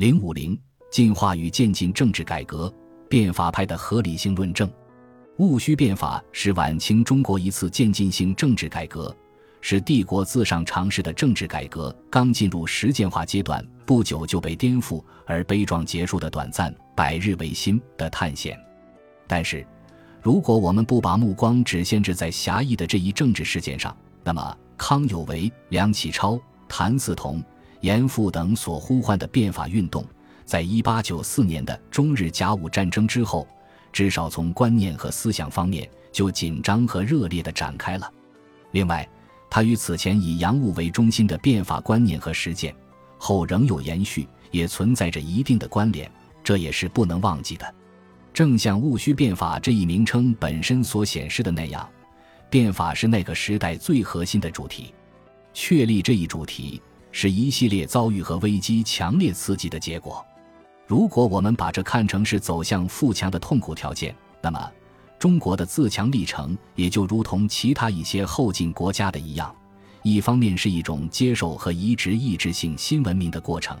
零五零进化与渐进政治改革，变法派的合理性论证。戊戌变法是晚清中国一次渐进性政治改革，是帝国自上尝试的政治改革刚进入实践化阶段不久就被颠覆而悲壮结束的短暂百日维新的探险。但是，如果我们不把目光只限制在狭义的这一政治事件上，那么康有为、梁启超、谭嗣同、严复等所呼唤的变法运动，在一八九四年的中日甲午战争之后。至少从观念和思想方面就紧张和热烈地展开了。另外，它与此前以洋务为中心的变法观念和实践后仍有延续，也存在着一定的关联，这也是不能忘记的。正像戊戌变法这一名称本身所显示的那样，变法是那个时代最核心的主题。确立这一主题，是一系列遭遇和危机强烈刺激的结果。如果我们把这看成是走向富强的痛苦条件，那么中国的自强历程也就如同其他一些后进国家的一样，一方面是一种接受和移植意志性新文明的过程，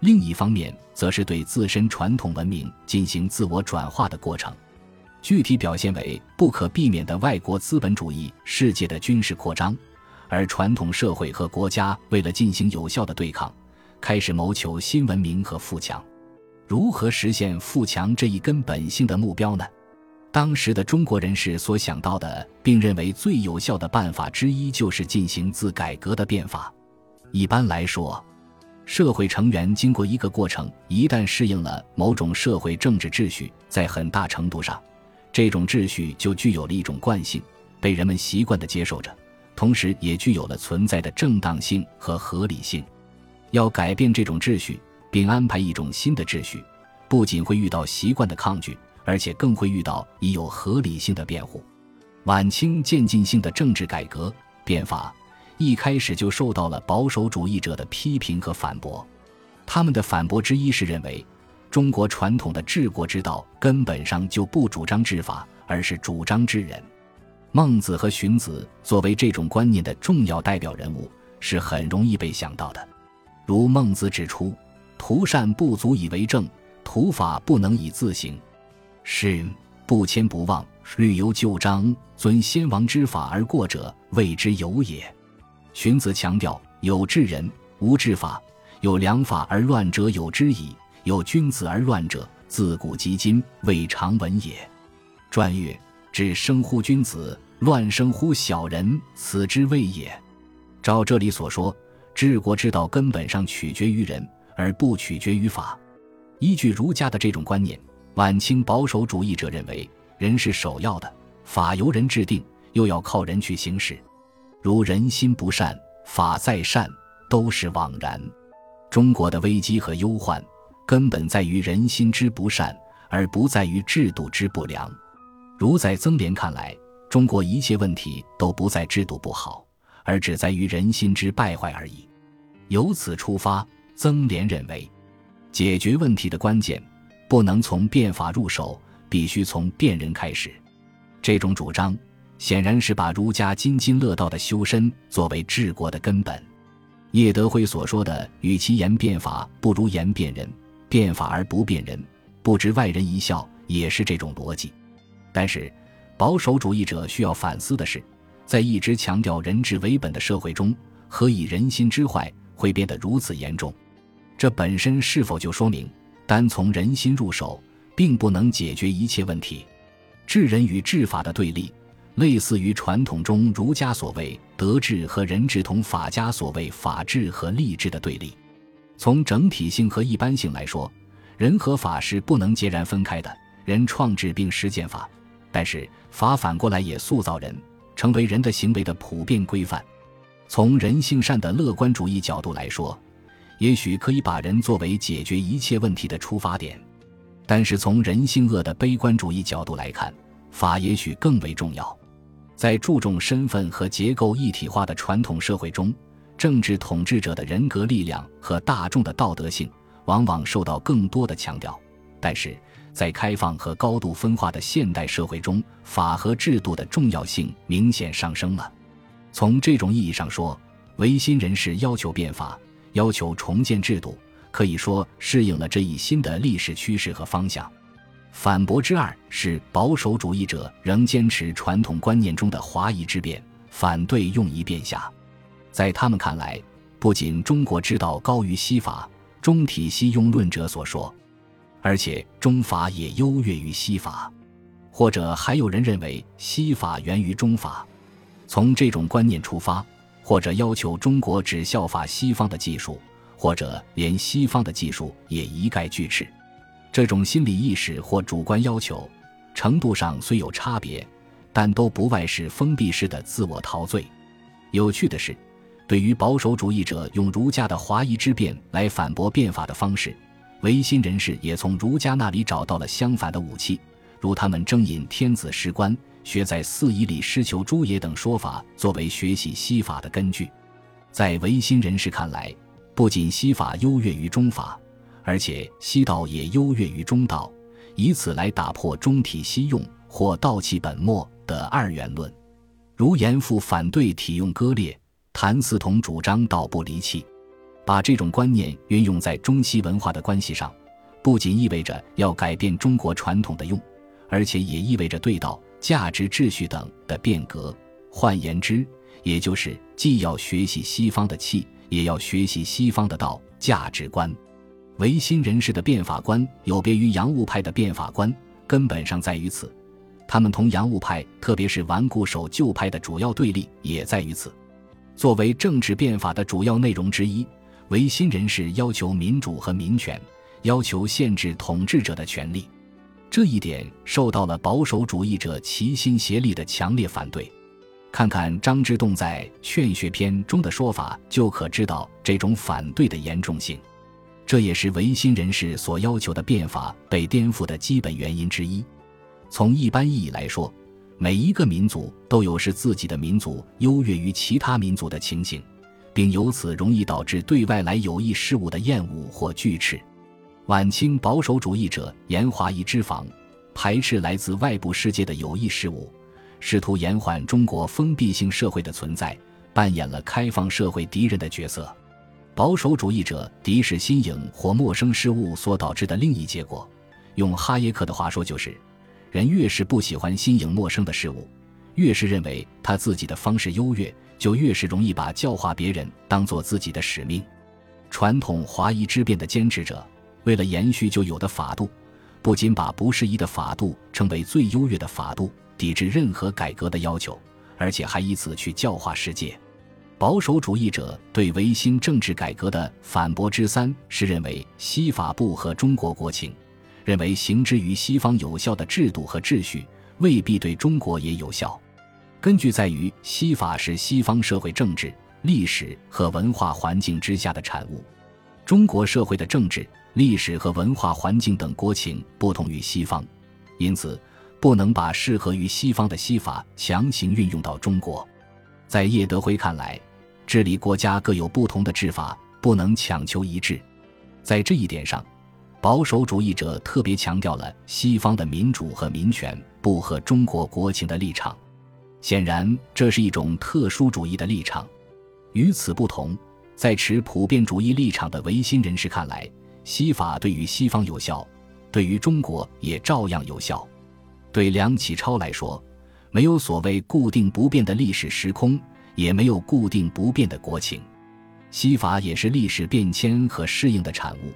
另一方面则是对自身传统文明进行自我转化的过程。具体表现为不可避免的外国资本主义世界的军事扩张，而传统社会和国家为了进行有效的对抗，开始谋求新文明和富强。如何实现富强这一根本性的目标呢？当时的中国人士所想到的，并认为最有效的办法之一，就是进行自改革的变法。一般来说，社会成员经过一个过程，一旦适应了某种社会政治秩序，在很大程度上，这种秩序就具有了一种惯性，被人们习惯地接受着，同时也具有了存在的正当性和合理性。要改变这种秩序。并安排一种新的秩序，不仅会遇到习惯的抗拒，而且更会遇到已有合理性的辩护。晚清渐进性的政治改革变法一开始就受到了保守主义者的批评和反驳。他们的反驳之一是认为，中国传统的治国之道根本上就不主张治法，而是主张治人。孟子和荀子作为这种观念的重要代表人物，是很容易被想到的。如孟子指出。图善不足以为政，图法不能以自行。是不迁不忘，虑由旧章，遵先王之法而过者，谓之有也。荀子强调有治人，无治法；有良法而乱者有之矣；有君子而乱者，自古及今未尝闻也。传曰：至生乎君子，乱生乎小人，此之谓也。照这里所说，治国之道根本上取决于人。而不取决于法。依据儒家的这种观念，晚清保守主义者认为人是首要的，法由人制定，又要靠人去行使。如人心不善，法再善都是枉然。中国的危机和忧患，根本在于人心之不善，而不在于制度之不良。如在曾联看来，中国一切问题都不在制度不好，而只在于人心之败坏而已。由此出发。曾连认为，解决问题的关键不能从变法入手，必须从变人开始。这种主张显然是把儒家津津乐道的修身作为治国的根本。叶德辉所说的“与其言变法，不如言变人；变法而不变人，不知外人一笑”，也是这种逻辑。但是，保守主义者需要反思的是，在一直强调人治为本的社会中，何以人心之坏会变得如此严重？这本身是否就说明，单从人心入手，并不能解决一切问题？治人与治法的对立，类似于传统中儒家所谓德治和人治，同法家所谓法治和吏治的对立。从整体性和一般性来说，人和法是不能截然分开的。人创制并实践法，但是法反过来也塑造人，成为人的行为的普遍规范。从人性善的乐观主义角度来说。也许可以把人作为解决一切问题的出发点，但是从人性恶的悲观主义角度来看，法也许更为重要。在注重身份和结构一体化的传统社会中，政治统治者的人格力量和大众的道德性往往受到更多的强调。但是在开放和高度分化的现代社会中，法和制度的重要性明显上升了。从这种意义上说，维新人士要求变法。要求重建制度，可以说适应了这一新的历史趋势和方向。反驳之二是保守主义者仍坚持传统观念中的华夷之辩，反对用夷变下。在他们看来，不仅中国之道高于西法，中体西庸论者所说，而且中法也优越于西法。或者还有人认为西法源于中法。从这种观念出发，或者要求中国只效法西方的技术，或者连西方的技术也一概拒斥。这种心理意识或主观要求程度上虽有差别，但都不外是封闭式的自我陶醉。有趣的是，对于保守主义者用儒家的华夷之辩来反驳变法的方式，唯心人士也从儒家那里找到了相反的武器，如他们征引天子石官，学在四夷里施求诸野等说法作为学习西法的根据。在唯心人士看来，不仅西法优越于中法。而且西道也优越于中道，以此来打破中体西用或道气本末的二元论。如严复反对体用割裂，谭嗣同主张道不离气。把这种观念运用在中西文化的关系上，不仅意味着要改变中国传统的用，而且也意味着对道、价值秩序等的变革。换言之，也就是既要学习西方的气，也要学习西方的道价值观。唯心人士的变法观有别于洋务派的变法观，根本上在于此。他们同洋务派，特别是顽固守旧派的主要对立也在于此。作为政治变法的主要内容之一，维新人士要求民主和民权，要求限制统治者的权利。这一点受到了保守主义者齐心协力的强烈反对。看看张之洞在《劝学篇》中的说法，就可知道这种反对的严重性。这也是维新人士所要求的变法被颠覆的基本原因之一。从一般意义来说，每一个民族都有使自己的民族优越于其他民族的情形，并由此容易导致对外来有益事物的厌恶或拒斥。晚清保守主义者严华夷之防，排斥来自外部世界的有益事物，试图延缓中国封闭性社会的存在，扮演了开放社会敌人的角色。保守主义者敌视新颖或陌生事物所导致的另一结果，用哈耶克的话说，就是人越是不喜欢新颖陌生的事物，越是认为他自己的方式优越，就越是容易把教化别人当做自己的使命。传统华夷之辩的坚持者，为了延续就有的法度，不仅把不适宜的法度称为最优越的法度，抵制任何改革的要求，而且还以此去教化世界。保守主义者对维新政治改革的反驳之三是认为西法不合中国国情，认为行之于西方有效的制度和秩序未必对中国也有效。根据在于西法是西方社会政治、历史和文化环境之下的产物，中国社会的政治、历史和文化环境等国情不同于西方，因此不能把适合于西方的西法强行运用到中国。在叶德辉看来。治理国家各有不同的治法，不能强求一致。在这一点上，保守主义者特别强调了西方的民主和民权不合中国国情的立场。显然，这是一种特殊主义的立场。与此不同，在持普遍主义立场的维新人士看来，西法对于西方有效，对于中国也照样有效。对梁启超来说，没有所谓固定不变的历史时空。也没有固定不变的国情，西法也是历史变迁和适应的产物。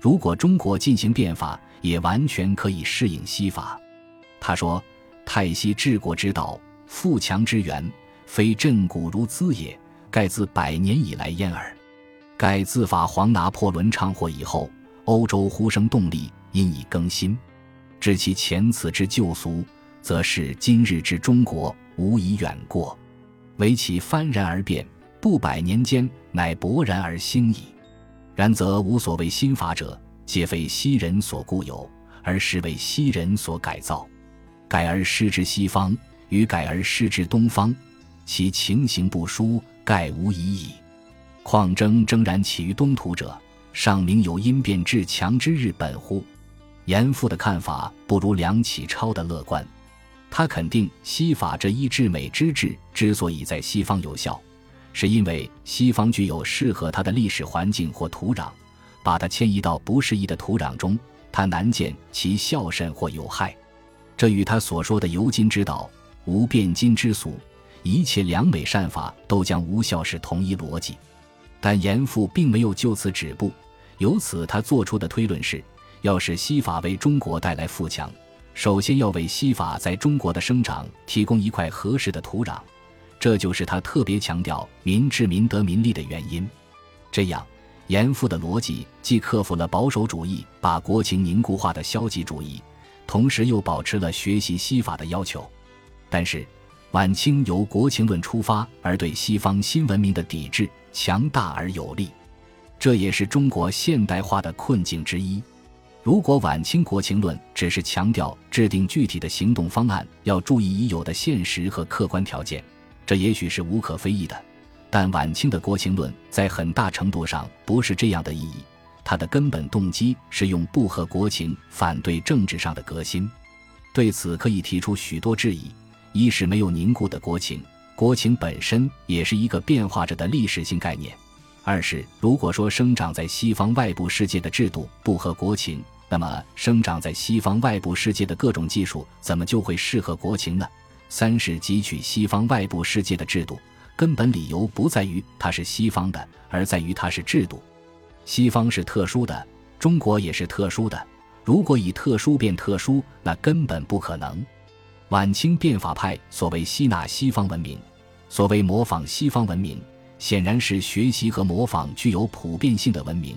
如果中国进行变法，也完全可以适应西法。他说：“太息治国之道，富强之源，非振古如兹也，盖自百年以来焉耳。盖自法皇拿破仑昌祸以后，欧洲呼声动力，因以更新。知其前此之旧俗，则是今日之中国，无以远过。”唯其幡然而变，不百年间，乃勃然而兴矣。然则无所谓新法者，皆非昔人所固有，而是为昔人所改造。改而失之西方，与改而失之东方，其情形不殊，盖无疑矣。况征征然起于东土者，尚明有因变至强之日本乎？严复的看法不如梁启超的乐观。他肯定西法这一至美之治之所以在西方有效，是因为西方具有适合它的历史环境或土壤，把它迁移到不适宜的土壤中，他难见其孝甚或有害。这与他所说的“由今之道，无变今之俗，一切良美善法都将无效”是同一逻辑。但严复并没有就此止步，由此他做出的推论是：要使西法为中国带来富强，首先要为西法在中国的生长提供一块合适的土壤。这就是他特别强调“民治民得民利”的原因。这样，严复的逻辑既克服了保守主义把国情凝固化的消极主义，同时又保持了学习西法的要求。但是，晚清由国情论出发而对西方新文明的抵制强大而有力，这也是中国现代化的困境之一。如果晚清国情论只是强调制定具体的行动方案要注意已有的现实和客观条件，这也许是无可非议的，但晚清的国情论在很大程度上不是这样的意义。它的根本动机是用不合国情反对政治上的革新。对此可以提出许多质疑：一是没有凝固的国情，国情本身也是一个变化着的历史性概念；二是如果说生长在西方外部世界的制度不合国情，那么生长在西方外部世界的各种技术怎么就会适合国情呢？三是汲取西方外部世界的制度，根本理由不在于它是西方的，而在于它是制度。西方是特殊的，中国也是特殊的。如果以特殊变特殊，那根本不可能。晚清变法派所谓吸纳西方文明，所谓模仿西方文明，显然是学习和模仿具有普遍性的文明，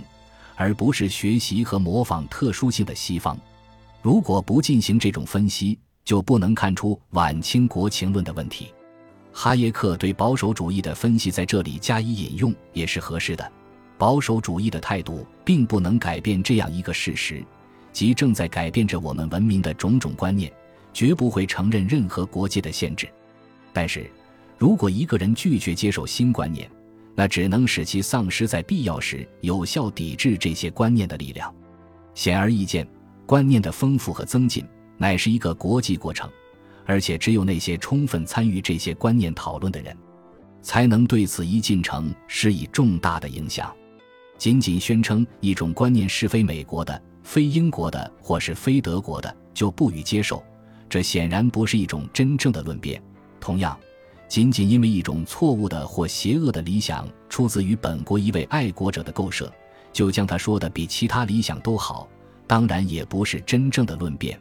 而不是学习和模仿特殊性的西方。如果不进行这种分析，就不能看出晚清国情论的问题。哈耶克对保守主义的分析在这里加以引用也是合适的。保守主义的态度并不能改变这样一个事实，即正在改变着我们文明的种种观念，绝不会承认任何国界的限制。但是，如果一个人拒绝接受新观念，那只能使其丧失在必要时有效抵制这些观念的力量。显而易见，观念的丰富和增进。乃是一个国际过程，而且只有那些充分参与这些观念讨论的人，才能对此一进程施以重大的影响。仅仅宣称一种观念是非美国的、非英国的或是非德国的，就不予接受，这显然不是一种真正的论辩。同样，仅仅因为一种错误的或邪恶的理想出自于本国一位爱国者的构设，就将他说的比其他理想都好，当然也不是真正的论辩。